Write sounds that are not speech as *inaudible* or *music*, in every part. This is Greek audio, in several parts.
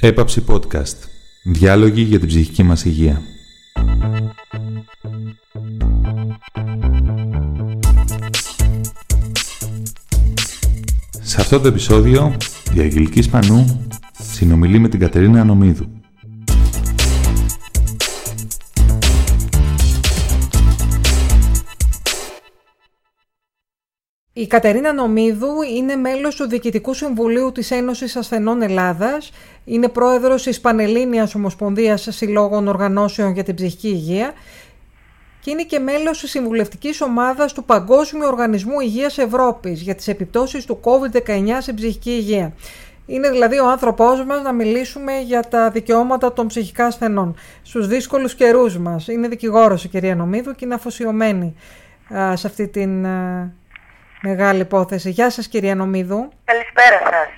Έπαψη Podcast. Διάλογοι για την ψυχική μας υγεία. Σε αυτό το επεισόδιο, η Αγγελική Σπανού συνομιλεί με την Κατερίνα Νομίδου. Η Κατερίνα Νομίδου είναι μέλος του Διοικητικού Συμβουλίου της Ένωσης Ασθενών Ελλάδας, είναι πρόεδρος της Πανελλήνιας Ομοσπονδίας Συλλόγων Οργανώσεων για την Ψυχική Υγεία και είναι και μέλος της συμβουλευτικής ομάδας του Παγκόσμιου Οργανισμού Υγείας Ευρώπης για τις επιπτώσεις του COVID-19 στην ψυχική υγεία. Είναι δηλαδή ο άνθρωπός μας να μιλήσουμε για τα δικαιώματα των ψυχικά ασθενών στους δύσκολους καιρούς μας. Είναι δικηγόρος η κυρία Νομίδου και είναι αφοσιωμένη σε αυτή την Μεγάλη υπόθεση. Γεια σας κυρία Νομίδου. Καλησπέρα σας.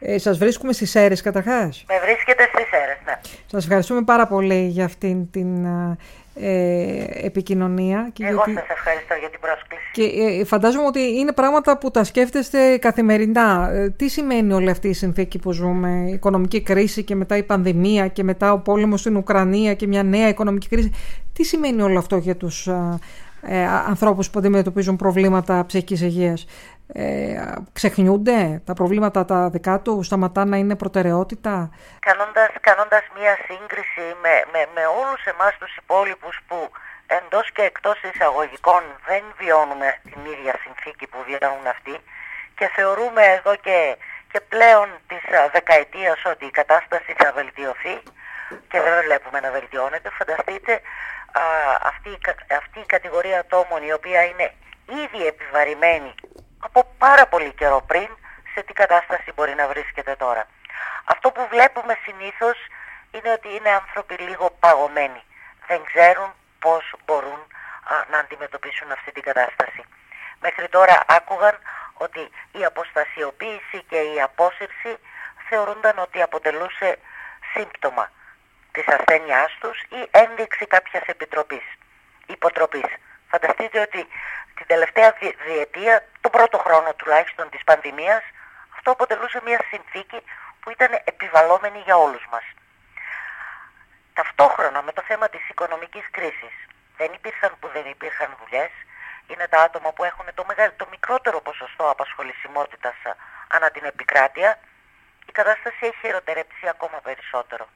Ε, σας βρίσκουμε στις αίρες καταρχάς. Με βρίσκετε στις αίρες, ναι. Σας ευχαριστούμε πάρα πολύ για αυτήν την ε, επικοινωνία. Και Εγώ γιατί... σας ευχαριστώ για την πρόσκληση. Και ε, φαντάζομαι ότι είναι πράγματα που τα σκέφτεστε καθημερινά. Ε, τι σημαίνει όλη αυτή η συνθήκη που ζούμε, η οικονομική κρίση και μετά η πανδημία και μετά ο πόλεμος στην Ουκρανία και μια νέα οικονομική κρίση. Τι σημαίνει όλο αυτό για τους ε, ανθρώπους που αντιμετωπίζουν προβλήματα ψυχικής υγείας. Ε, ξεχνιούνται τα προβλήματα τα δικά τους, σταματά να είναι προτεραιότητα; Κάνοντας, κάνοντας μία σύγκριση με, με, με όλους εμάς τους υπόλοιπους που εντός και εκτός εισαγωγικών δεν βιώνουμε την ίδια συνθήκη που βιώνουν αυτοί και θεωρούμε εδώ και, και πλέον της δεκαετίας ότι η κατάσταση θα βελτιωθεί και δεν βλέπουμε να βελτιώνεται. Φανταστείτε α, αυτή, αυτή η κατηγορία ατόμων η οποία είναι ήδη επιβαρημένη από πάρα πολύ καιρό πριν σε τι κατάσταση μπορεί να βρίσκεται τώρα. Αυτό που βλέπουμε συνήθως είναι ότι είναι άνθρωποι λίγο παγωμένοι. Δεν ξέρουν πώς μπορούν να αντιμετωπίσουν αυτή την κατάσταση. Μέχρι τώρα άκουγαν ότι η αποστασιοποίηση και η απόσυρση θεωρούνταν ότι αποτελούσε σύμπτωμα της ασθένειάς τους ή ένδειξη κάποιας επιτροπής, υποτροπής. Φανταστείτε ότι την τελευταία διετία, τον πρώτο χρόνο τουλάχιστον της πανδημίας, αυτό αποτελούσε μια συνθήκη που ήταν επιβαλόμενη για όλους μας. Ταυτόχρονα με το θέμα της οικονομικής κρίσης, δεν υπήρχαν που δεν υπήρχαν δουλειές, είναι τα άτομα που έχουν το, το μικρότερο ποσοστό απασχολησιμότητας ανά την επικράτεια, η κατάσταση έχει χειροτερέψει ακόμα περισσότερο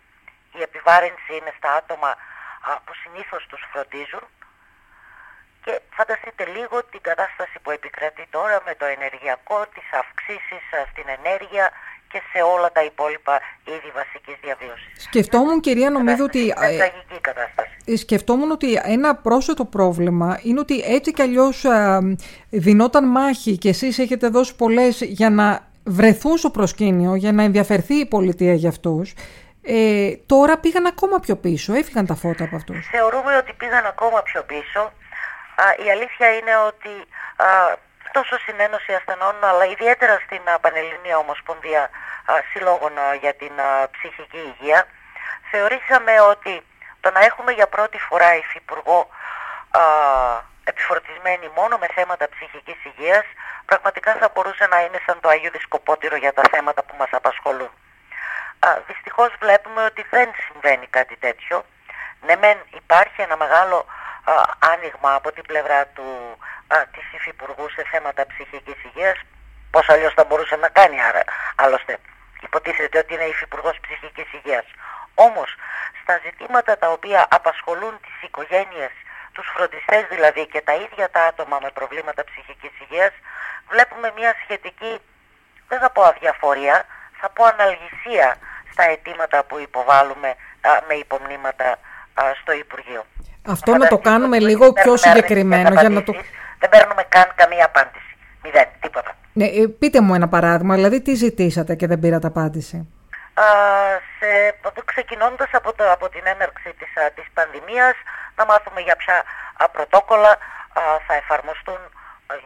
η επιβάρυνση είναι στα άτομα που συνήθως τους φροντίζουν και φανταστείτε λίγο την κατάσταση που επικρατεί τώρα με το ενεργειακό, τις αυξήσεις στην ενέργεια και σε όλα τα υπόλοιπα είδη βασικής διαβίωσης. Σκεφτόμουν κυρία νομίζω ότι... Είναι τραγική κατάσταση. Ε, σκεφτόμουν ότι ένα πρόσθετο πρόβλημα είναι ότι έτσι κι αλλιώς δινόταν μάχη και εσείς έχετε δώσει πολλές για να βρεθούν στο προσκήνιο, για να ενδιαφερθεί η πολιτεία για αυτούς. Ε, τώρα πήγαν ακόμα πιο πίσω, έφυγαν τα φώτα από αυτούς. Θεωρούμε ότι πήγαν ακόμα πιο πίσω. Α, η αλήθεια είναι ότι α, τόσο στην Ένωση Ασθενών, αλλά ιδιαίτερα στην α, Πανελληνία Ομοσπονδία α, Συλλόγων για την ψυχική υγεία, θεωρήσαμε ότι το να έχουμε για πρώτη φορά υφυπουργό επιφορτισμένη μόνο με θέματα ψυχικής υγείας, πραγματικά θα μπορούσε να είναι σαν το Αγίου Δισκοπότηρο για τα θέματα που μας απασχολούν. Α, δυστυχώς βλέπουμε ότι δεν συμβαίνει κάτι τέτοιο. Ναι μεν υπάρχει ένα μεγάλο α, άνοιγμα από την πλευρά του, α, της Υφυπουργού σε θέματα ψυχικής υγείας. Πώς αλλιώς θα μπορούσε να κάνει άρα, άλλωστε. Υποτίθεται ότι είναι Υφυπουργός Ψυχικής Υγείας. Όμως στα ζητήματα τα οποία απασχολούν τις οικογένειες, τους φροντιστές δηλαδή και τα ίδια τα άτομα με προβλήματα ψυχικής υγείας βλέπουμε μια σχετική, δεν θα πω αδιαφορία, θα πω αναλγησία στα αιτήματα που υποβάλλουμε με υπομνήματα στο Υπουργείο. Αυτό να το κάνουμε λίγο πιο συγκεκριμένο για να το... Δεν παίρνουμε καν καμία απάντηση. Μηδέν, τίποτα. Ναι, ε, πείτε μου ένα παράδειγμα, δηλαδή τι ζητήσατε και δεν πήρατε απάντηση; Α, σε, ξεκινώντας από, το, από την έναρξη της, της πανδημίας να μάθουμε για ποια πρωτόκολλα θα εφαρμοστούν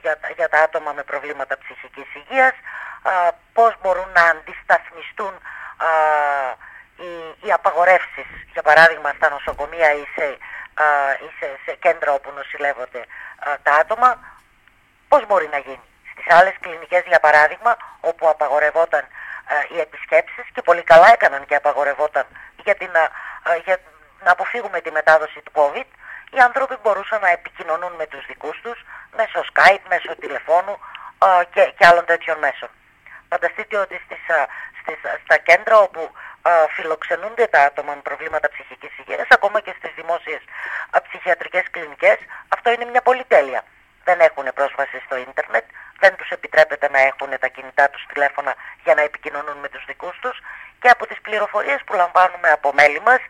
για, για τα άτομα με προβλήματα ψυχικής υγείας, α, πώς μπορούν να αντισταθμιστούν α, οι, οι απαγορεύσεις, για παράδειγμα στα νοσοκομεία ή σε, α, ή σε, κέντρα όπου νοσηλεύονται τα άτομα, πώς μπορεί να γίνει; Στις άλλες κλινικές, για παράδειγμα, όπου απαγορευόταν οι επισκέψεις και πολύ καλά έκαναν και απαγορευόταν για, την, για να αποφύγουμε τη μετάδοση του COVID. Οι άνθρωποι μπορούσαν να επικοινωνούν με τους δικούς τους μέσω Skype, μέσω τηλεφώνου και, και άλλων τέτοιων μέσων. Φανταστείτε ότι στις, στις, στα κέντρα όπου φιλοξενούνται τα άτομα με προβλήματα ψυχικής υγείας, ακόμα και στις δημόσιες ψυχιατρικές κλινικές, αυτό είναι μια πολυτέλεια. Δεν έχουν πρόσβαση στο ίντερνετ, δεν τους επιτρέπεται να έχουν τα κινητά τους τηλέφωνα για να επικοινωνούν με τους δικούς τους και από τις πληροφορίες που λαμβάνουμε από μέλη μας,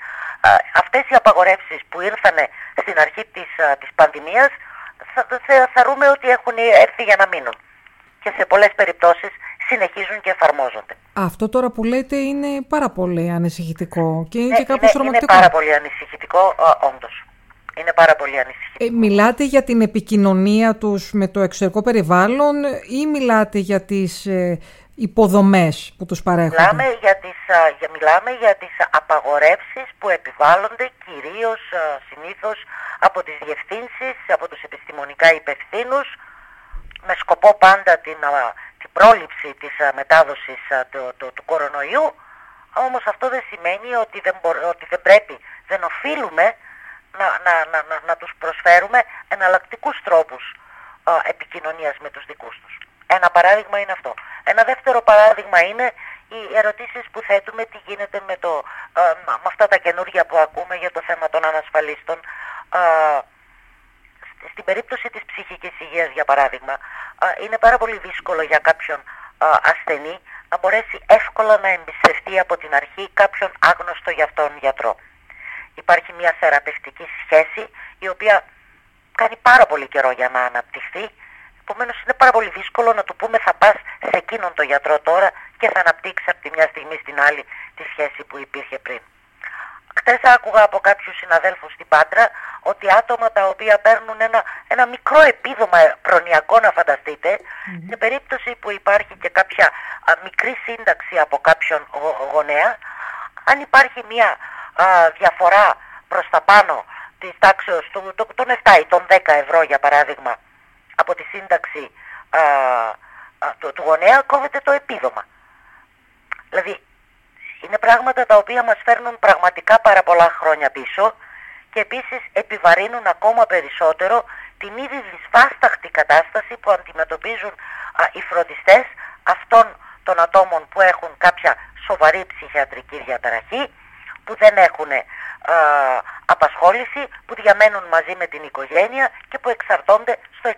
αυτές οι απαγορεύσεις που ήρθαν στην αρχή της, της πανδημίας θα, θα, θεωρούμε ότι έχουν έρθει για να μείνουν. Και σε πολλές περιπτώσεις συνεχίζουν και εφαρμόζονται. Αυτό τώρα που λέτε είναι πάρα πολύ ανησυχητικό και είναι ναι, και κάπως είναι, είναι πάρα πολύ ανησυχητικό, όντως. Είναι πάρα πολύ ανησυχητικό. Ε, μιλάτε για την επικοινωνία τους με το εξωτερικό περιβάλλον ή μιλάτε για τις ε, υποδομές που τους παρέχουν. Μιλάμε για τις, για, μιλάμε για τις απαγορεύσεις που επιβάλλονται κυρίως συνήθως από τις διευθύνσεις, από τους επιστημονικά υπευθύνους με σκοπό πάντα την, την πρόληψη της μετάδοσης του, του, του κορονοϊού όμως αυτό δεν σημαίνει ότι δεν, ότι δεν πρέπει, δεν οφείλουμε να, να, να, να, να τους προσφέρουμε εναλλακτικούς τρόπους επικοινωνίας με τους δικούς τους. Ένα παράδειγμα είναι αυτό. Ένα δεύτερο παράδειγμα είναι οι ερωτήσεις που θέτουμε τι γίνεται με, το, ε, με αυτά τα καινούργια που ακούμε για το θέμα των ανασφαλίστων. Ε, στην περίπτωση της ψυχικής υγείας για παράδειγμα ε, είναι πάρα πολύ δύσκολο για κάποιον ασθενή να μπορέσει εύκολα να εμπιστευτεί από την αρχή κάποιον άγνωστο για αυτόν γιατρό. Υπάρχει μια θεραπευτική σχέση η οποία κάνει πάρα πολύ καιρό για να αναπτυχθεί Επομένως είναι πάρα πολύ δύσκολο να του πούμε θα πας σε εκείνον τον γιατρό τώρα και θα αναπτύξεις από τη μια στιγμή στην άλλη τη σχέση που υπήρχε πριν. Χθες άκουγα από κάποιους συναδέλφους στην Πάτρα ότι άτομα τα οποία παίρνουν ένα, ένα μικρό επίδομα προνοιακό, να φανταστείτε, σε περίπτωση που υπάρχει και κάποια μικρή σύνταξη από κάποιον γονέα, αν υπάρχει μια διαφορά προς τα πάνω της τάξεως των 7 ή των 10 ευρώ για παράδειγμα από τη σύνταξη α, α, του, του γονέα κόβεται το επίδομα. Δηλαδή είναι πράγματα τα οποία μας φέρνουν πραγματικά πάρα πολλά χρόνια πίσω και επίσης επιβαρύνουν ακόμα περισσότερο την ήδη δυσβάσταχτη κατάσταση που αντιμετωπίζουν οι φροντιστές αυτών των ατόμων που έχουν κάποια σοβαρή ψυχιατρική διαταραχή, που δεν έχουν απασχόληση, που διαμένουν μαζί με την οικογένεια και που εξαρτώνται στο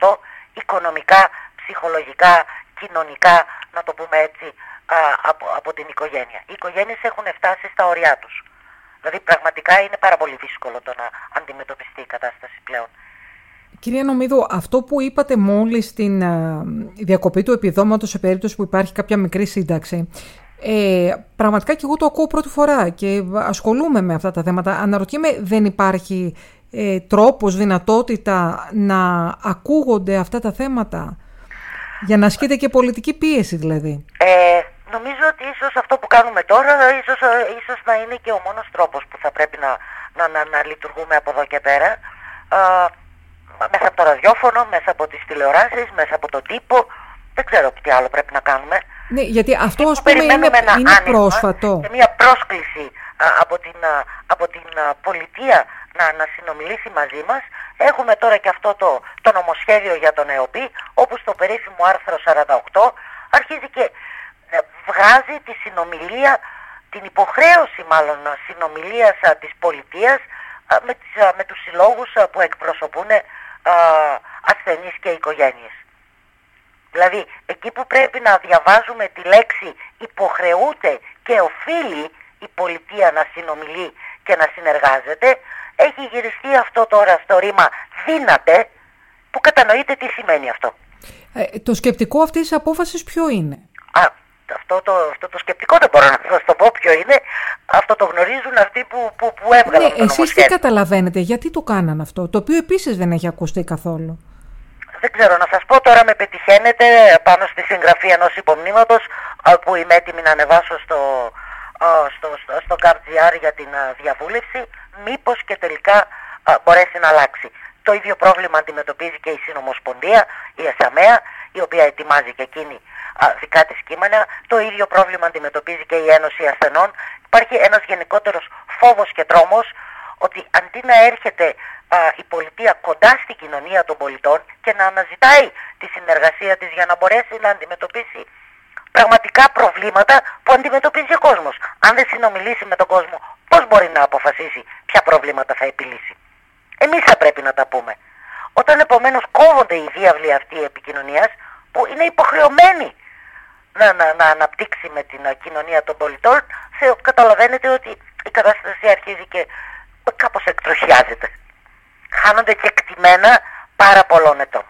100% οικονομικά, ψυχολογικά, κοινωνικά, να το πούμε έτσι, από, από την οικογένεια. Οι οικογένειες έχουν φτάσει στα ωριά τους. Δηλαδή πραγματικά είναι πάρα πολύ δύσκολο το να αντιμετωπιστεί η κατάσταση πλέον. Κυρία Νομίδου, αυτό που είπατε μόλις στην διακοπή του επιδόματος σε περίπτωση που υπάρχει κάποια μικρή σύνταξη, ε, πραγματικά και εγώ το ακούω πρώτη φορά και ασχολούμαι με αυτά τα θέματα. Αναρωτιέμαι, δεν υπάρχει ε, τρόπος, δυνατότητα να ακούγονται αυτά τα θέματα; Για να ασκείται και πολιτική πίεση δηλαδή. Ε, νομίζω ότι ίσως αυτό που κάνουμε τώρα ίσως, ίσως να είναι και ο μόνος τρόπος που θα πρέπει να, να, να, να λειτουργούμε από εδώ και πέρα. Ε, μέσα από το ραδιόφωνο, μέσα από τις τηλεοράσεις, μέσα από τον τύπο. Δεν ξέρω τι άλλο πρέπει να κάνουμε. Ναι, γιατί αυτό ας πούμε είναι, είναι πρόσφατο. Και μια πρόσκληση από την, από την πολιτεία να, να συνομιλήσει μαζί μας. Έχουμε τώρα και αυτό το, το νομοσχέδιο για τον ΕΟΠΗ, όπου στο περίφημο άρθρο 48 αρχίζει και ε, βγάζει τη συνομιλία, την υποχρέωση μάλλον συνομιλίας της πολιτείας με, τις, με τους συλλόγους που εκπροσωπούν ασθενείς και οικογένειες. Δηλαδή, εκεί που πρέπει να διαβάζουμε τη λέξη υποχρεούται και οφείλει η πολιτεία να συνομιλεί και να συνεργάζεται, έχει γυριστεί αυτό τώρα στο ρήμα δύναται, που κατανοείτε τι σημαίνει αυτό. Ε, το σκεπτικό αυτής της απόφασης ποιο είναι; Α, αυτό το, αυτό το σκεπτικό δεν μπορώ να σας το πω ποιο είναι. Αυτό το γνωρίζουν αυτοί που, που, που έβγαλαν ναι, Εσείς τι καταλαβαίνετε, γιατί το κάναν αυτό, το οποίο επίσης δεν έχει ακουστεί καθόλου; Δεν ξέρω να σας πω τώρα με πετυχαίνετε πάνω στη συγγραφή ενός υπομνήματος που είμαι έτοιμη να ανεβάσω στο, στο, στο, στο για την διαβούλευση μήπως και τελικά μπορέσει να αλλάξει. Το ίδιο πρόβλημα αντιμετωπίζει και η Συνομοσπονδία, η ΕΣΑΜΕΑ η οποία ετοιμάζει και εκείνη δικά της κείμενα. Το ίδιο πρόβλημα αντιμετωπίζει και η Ένωση Ασθενών. Υπάρχει ένας γενικότερος φόβος και τρόμος ότι αντί να έρχεται η πολιτεία κοντά στην κοινωνία των πολιτών και να αναζητάει τη συνεργασία της για να μπορέσει να αντιμετωπίσει πραγματικά προβλήματα που αντιμετωπίζει ο κόσμος. Αν δεν συνομιλήσει με τον κόσμο, πώς μπορεί να αποφασίσει ποια προβλήματα θα επιλύσει. Εμείς θα πρέπει να τα πούμε. Όταν επομένως κόβονται οι διάβλοι αυτοί επικοινωνίας, που είναι υποχρεωμένοι να, να, να αναπτύξει με την κοινωνία των πολιτών, καταλαβαίνετε ότι η κατάσταση αρχίζει και κάπως εκτροχιάζεται. Χάνονται και εκτιμένα πάρα πολλών ετών.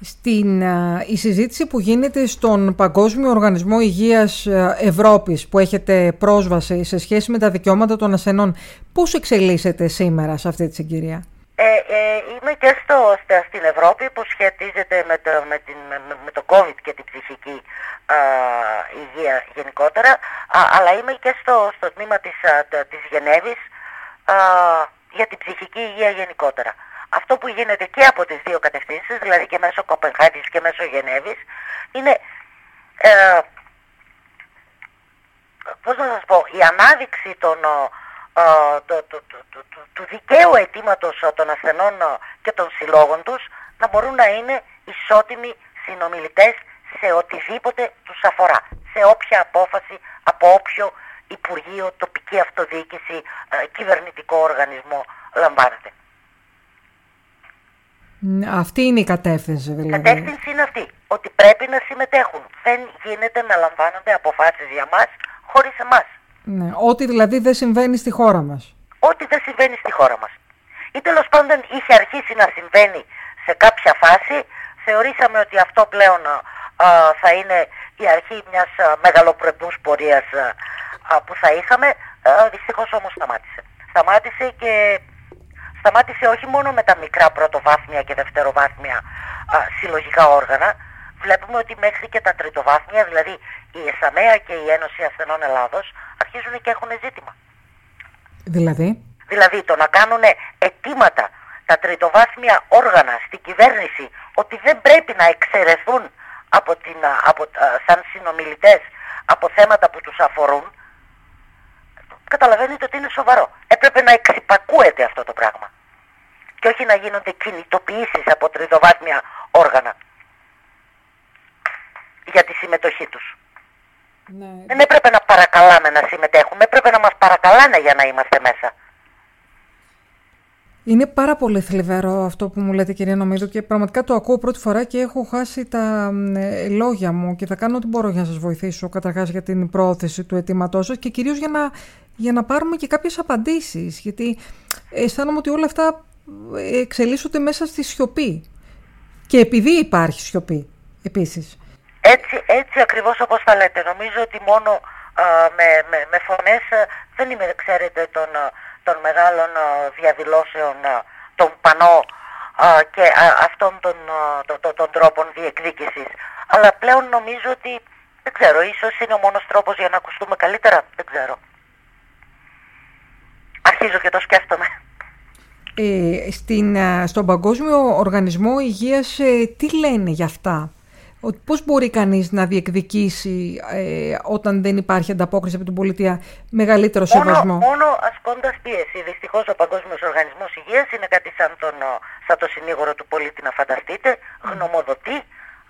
Στην η συζήτηση που γίνεται στον Παγκόσμιο Οργανισμό Υγείας Ευρώπης που έχετε πρόσβαση σε σχέση με τα δικαιώματα των ασθενών, πώς εξελίσσεται σήμερα σε αυτή τη συγκυρία; Ε, ε, είμαι και στο, στην Ευρώπη που σχετίζεται με το, με, την, με, το COVID και την ψυχική α, υγεία γενικότερα, α, αλλά είμαι και στο, στο τμήμα της, α, της Γενέβης α, για την ψυχική υγεία γενικότερα. Αυτό που γίνεται και από τις δύο κατευθύνσεις, δηλαδή και μέσω Κοπενχάγης και μέσω Γενέβης, είναι, ε, πώς να σας πω, η ανάδειξη των το, το, το, του δικαίου αιτήματος των ασθενών και των συλλόγων τους να μπορούν να είναι ισότιμοι συνομιλητές σε οτιδήποτε τους αφορά. Σε όποια απόφαση από όποιο Υπουργείο, τοπική αυτοδιοίκηση, κυβερνητικό οργανισμό λαμβάνεται. Αυτή είναι η κατεύθυνση δηλαδή. Η κατεύθυνση είναι αυτή. Ότι πρέπει να συμμετέχουν. Δεν γίνεται να λαμβάνονται αποφάσεις για μας χωρίς εμάς. Ναι, ό,τι δηλαδή δεν συμβαίνει στη χώρα μας. Ό,τι δεν συμβαίνει στη χώρα μας. Ή τέλος πάντων είχε αρχίσει να συμβαίνει σε κάποια φάση, θεωρήσαμε ότι αυτό πλέον θα είναι η αρχή μιας α, μεγαλοπρεπούς πορείας που θα είχαμε, α, δυστυχώς όμως σταμάτησε. Σταμάτησε και σταμάτησε όχι μόνο με τα μικρά πρωτοβάθμια και δευτεροβάθμια συλλογικά όργανα, βλέπουμε ότι μέχρι και τα τριτοβάθμια, δηλαδή η ΕΣΑΜΕΑ και η Ένωση Ασθενών Ελλάδος, αρχίζουν και έχουν ζήτημα. Δηλαδή; Δηλαδή το να κάνουν αιτήματα τα τριτοβάθμια όργανα στην κυβέρνηση ότι δεν πρέπει να εξαιρεθούν από την, από, σαν συνομιλητές από θέματα που τους αφορούν καταλαβαίνετε ότι είναι σοβαρό. Έπρεπε να εξυπακούεται αυτό το πράγμα και όχι να γίνονται κινητοποιήσεις από τριτοβάθμια όργανα για τη συμμετοχή τους. Ναι. Δεν έπρεπε να παρακαλάμε να συμμετέχουμε, έπρεπε να μας παρακαλάνε για να είμαστε μέσα. Είναι πάρα πολύ θλιβερό αυτό που μου λέτε κυρία Νομίδου και πραγματικά το ακούω πρώτη φορά και έχω χάσει τα ε, λόγια μου και θα κάνω ό,τι μπορώ για να σας βοηθήσω καταρχάς για την πρόθεση του αιτήματός σας και κυρίως για να, για να πάρουμε και κάποιες απαντήσεις γιατί αισθάνομαι ότι όλα αυτά εξελίσσονται μέσα στη σιωπή και επειδή υπάρχει σιωπή επίσης. Έτσι, έτσι ακριβώς όπως τα λέτε. Νομίζω ότι μόνο με, με, με φωνές δεν είμαι, ξέρετε, των, των μεγάλων διαδηλώσεων, των πανό και αυτών των, των, των τρόπων διεκδίκησης. Αλλά πλέον νομίζω ότι, δεν ξέρω, ίσως είναι ο μόνος τρόπος για να ακουστούμε καλύτερα. Δεν ξέρω. Αρχίζω και το σκέφτομαι. Ε, στην, στον Παγκόσμιο Οργανισμό Υγείας ε, τι λένε για αυτά; Ότι πώς μπορεί κανείς να διεκδικήσει ε, όταν δεν υπάρχει ανταπόκριση από την πολιτεία μεγαλύτερο σεβασμό; Μόνο, μόνο ασκώντας πίεση. Δυστυχώς ο Παγκόσμιος Οργανισμός Υγείας είναι κάτι σαν, τον, σαν το συνήγορο του πολίτη να φανταστείτε, γνωμοδοτεί,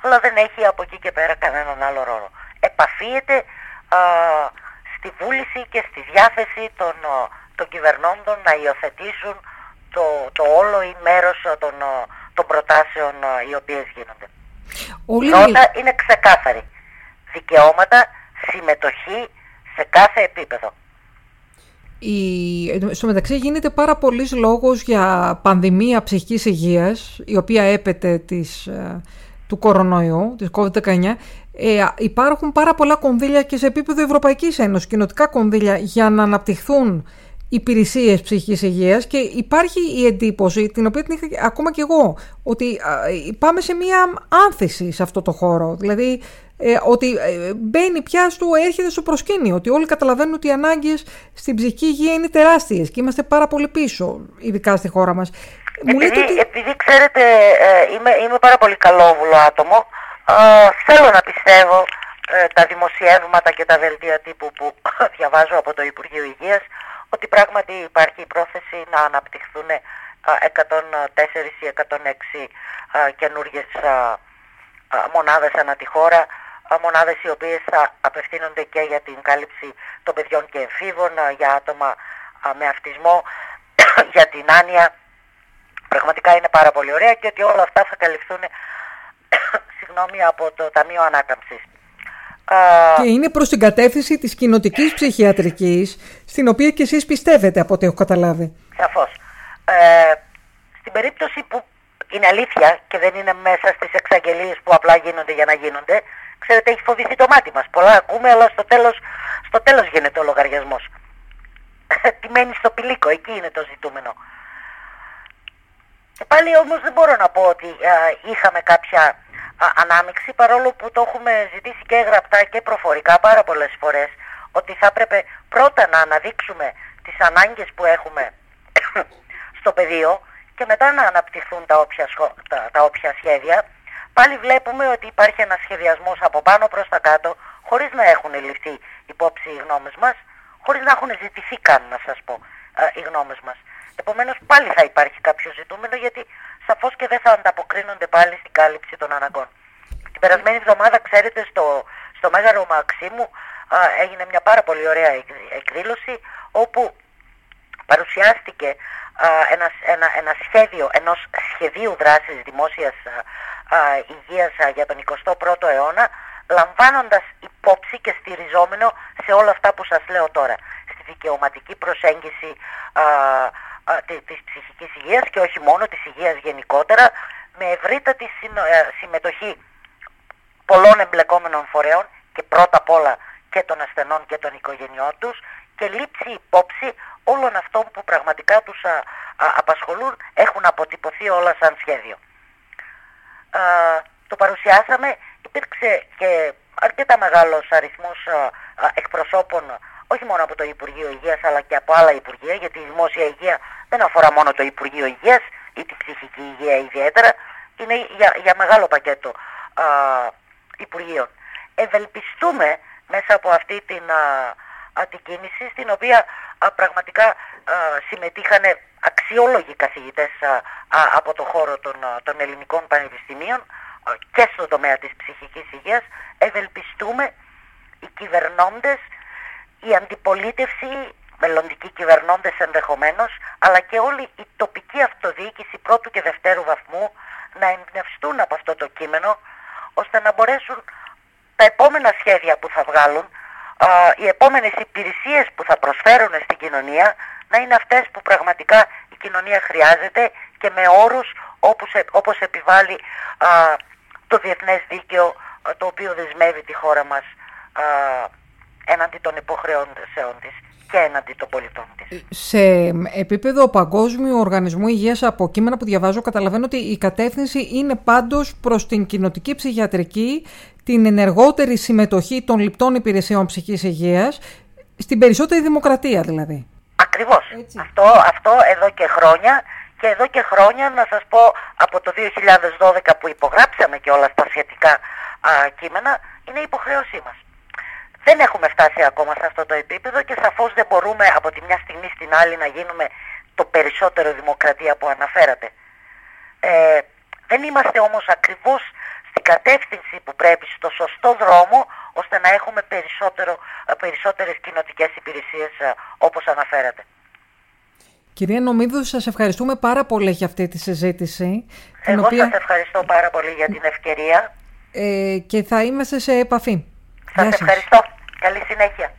αλλά δεν έχει από εκεί και πέρα κανέναν άλλο ρόλο. Επαφίεται α, στη βούληση και στη διάθεση των, των κυβερνώντων να υιοθετήσουν το, το όλο ή μέρος των, των προτάσεων οι οποίες γίνονται. Όλοι... Πρώτα είναι ξεκάθαρη. Δικαιώματα, συμμετοχή σε κάθε επίπεδο. Η... Στο μεταξύ γίνεται πάρα πολλής λόγος για πανδημία ψυχικής υγείας, η οποία έπεται της, ε, του κορονοϊού, της COVID-19. Ε, υπάρχουν πάρα πολλά κονδύλια και σε επίπεδο Ευρωπαϊκής Ένωσης, κοινοτικά κονδύλια για να αναπτυχθούν Υπηρεσίες ψυχικής υγείας και υπάρχει η εντύπωση, την οποία την είχα ακόμα και εγώ, ότι πάμε σε μία άνθηση σε αυτό το χώρο. Δηλαδή ε, ότι ε, μπαίνει πια στο, έρχεται στο προσκήνιο, ότι όλοι καταλαβαίνουν ότι οι ανάγκες στην ψυχική υγεία είναι τεράστιες και είμαστε πάρα πολύ πίσω, ειδικά στη χώρα μας. Επειδή, ότι... επειδή ξέρετε, ε, είμαι, είμαι πάρα πολύ καλόβουλο άτομο, ε, θέλω να πιστεύω ε, τα δημοσιεύματα και τα δελτία τύπου που *laughs* διαβάζω από το Υπουργείο Υγείας ότι πράγματι υπάρχει η πρόθεση να αναπτυχθούν 104 ή 106 καινούργιες μονάδες ανά τη χώρα, μονάδες οι οποίες θα απευθύνονται και για την κάλυψη των παιδιών και εμφύβων, για άτομα με αυτισμό, *coughs* για την άνοια. Πραγματικά είναι πάρα πολύ ωραία και ότι όλα αυτά θα καλυφθούν *coughs* συγγνώμη, από το Ταμείο Ανάκαμψης. Και είναι προς την κατεύθυνση της κοινοτικής ψυχιατρικής, στην οποία και εσείς πιστεύετε από ό,τι έχω καταλάβει. Σαφώς. Ε, στην περίπτωση που είναι αλήθεια και δεν είναι μέσα στις εξαγγελίες που απλά γίνονται για να γίνονται, ξέρετε έχει φοβηθεί το μάτι μας. Πολλά ακούμε, αλλά στο τέλος, στο τέλος γίνεται ο λογαριασμός. *laughs* Τι μένει στο πηλίκο, εκεί είναι το ζητούμενο. Και πάλι όμως δεν μπορώ να πω ότι είχαμε κάποια ανάμειξη παρόλο που το έχουμε ζητήσει και γραπτά και προφορικά πάρα πολλές φορές ότι θα έπρεπε πρώτα να αναδείξουμε τις ανάγκες που έχουμε *coughs* στο πεδίο και μετά να αναπτυχθούν τα όποια, τα, τα όποια σχέδια πάλι βλέπουμε ότι υπάρχει ένας σχεδιασμός από πάνω προς τα κάτω χωρίς να έχουν ληφθεί υπόψη οι γνώμες μας χωρίς να έχουν ζητηθεί καν να σας πω οι γνώμες μας. Επομένως πάλι θα υπάρχει κάποιο ζητούμενο γιατί σαφώς και δεν θα ανταποκρίνονται πάλι στην κάλυψη των αναγκών. Την περασμένη εβδομάδα, ξέρετε, στο, στο Μέγαρο Μαξίμου α, έγινε μια πάρα πολύ ωραία εκδήλωση όπου παρουσιάστηκε α, ένα, ένα, ένα σχέδιο ενός σχεδίου δράσης δημόσιας α, υγείας για τον 21ο αιώνα λαμβάνοντας υπόψη και στηριζόμενο σε όλα αυτά που σας λέω τώρα. Στη δικαιωματική προσέγγιση της ψυχικής υγείας και όχι μόνο της υγείας γενικότερα με ευρύτατη ε, συμμετοχή πολλών εμπλεκόμενων φορέων και πρώτα απ' όλα και των ασθενών και των οικογενειών τους και λήψη υπόψη όλων αυτών που πραγματικά τους απασχολούν έχουν αποτυπωθεί όλα σαν σχέδιο. Α, το παρουσιάσαμε, υπήρξε και αρκετά μεγάλος αριθμός εκπροσώπων όχι μόνο από το Υπουργείο Υγείας αλλά και από άλλα Υπουργεία γιατί η δημόσια υγεία δεν αφορά μόνο το Υπουργείο Υγείας ή τη ψυχική υγεία ιδιαίτερα είναι για, για μεγάλο πακέτο α, Υπουργείων. Ευελπιστούμε μέσα από αυτή την α, κίνηση στην οποία πραγματικά συμμετείχαν αξιόλογοι καθηγητές από το χώρο των, των ελληνικών πανεπιστημίων και στον τομέα της ψυχικής υγείας ευελπιστούμε οι κυβερνώντες η αντιπολίτευση, μελλοντικοί κυβερνώντες ενδεχομένως, αλλά και όλη η τοπική αυτοδιοίκηση πρώτου και δευτέρου βαθμού να εμπνευστούν από αυτό το κείμενο, ώστε να μπορέσουν τα επόμενα σχέδια που θα βγάλουν, οι επόμενες υπηρεσίες που θα προσφέρουν στην κοινωνία, να είναι αυτές που πραγματικά η κοινωνία χρειάζεται και με όρους όπως, όπως επιβάλλει το διεθνές δίκαιο το οποίο δεσμεύει τη χώρα μας έναντι των υποχρεώσεων της και έναντι των πολιτών της. Σε επίπεδο Παγκόσμιου Οργανισμού Υγείας από κείμενα που διαβάζω καταλαβαίνω ότι η κατεύθυνση είναι πάντως προς την κοινοτική ψυχιατρική, την ενεργότερη συμμετοχή των λιπτών υπηρεσιών ψυχικής υγείας, στην περισσότερη δημοκρατία δηλαδή. Ακριβώς. Αυτό, αυτό εδώ και χρόνια και εδώ και χρόνια να σας πω από το 2012 που υπογράψαμε και όλα τα σχετικά α, κείμενα είναι η υποχρέωσή μας. Δεν έχουμε φτάσει ακόμα σε αυτό το επίπεδο και σαφώς δεν μπορούμε από τη μια στιγμή στην άλλη να γίνουμε το περισσότερο δημοκρατία που αναφέρατε. Ε, δεν είμαστε όμως ακριβώς στην κατεύθυνση που πρέπει, στο σωστό δρόμο, ώστε να έχουμε περισσότερο, περισσότερες κοινοτικές υπηρεσίες ε, όπως αναφέρατε. Κυρία Νομίδου, σας ευχαριστούμε πάρα πολύ για αυτή τη συζήτηση. Εγώ οποία... σας ευχαριστώ πάρα πολύ για την ευκαιρία. Ε, και θα είμαστε σε επαφή. Σας ευχαριστώ. Καλή συνέχεια.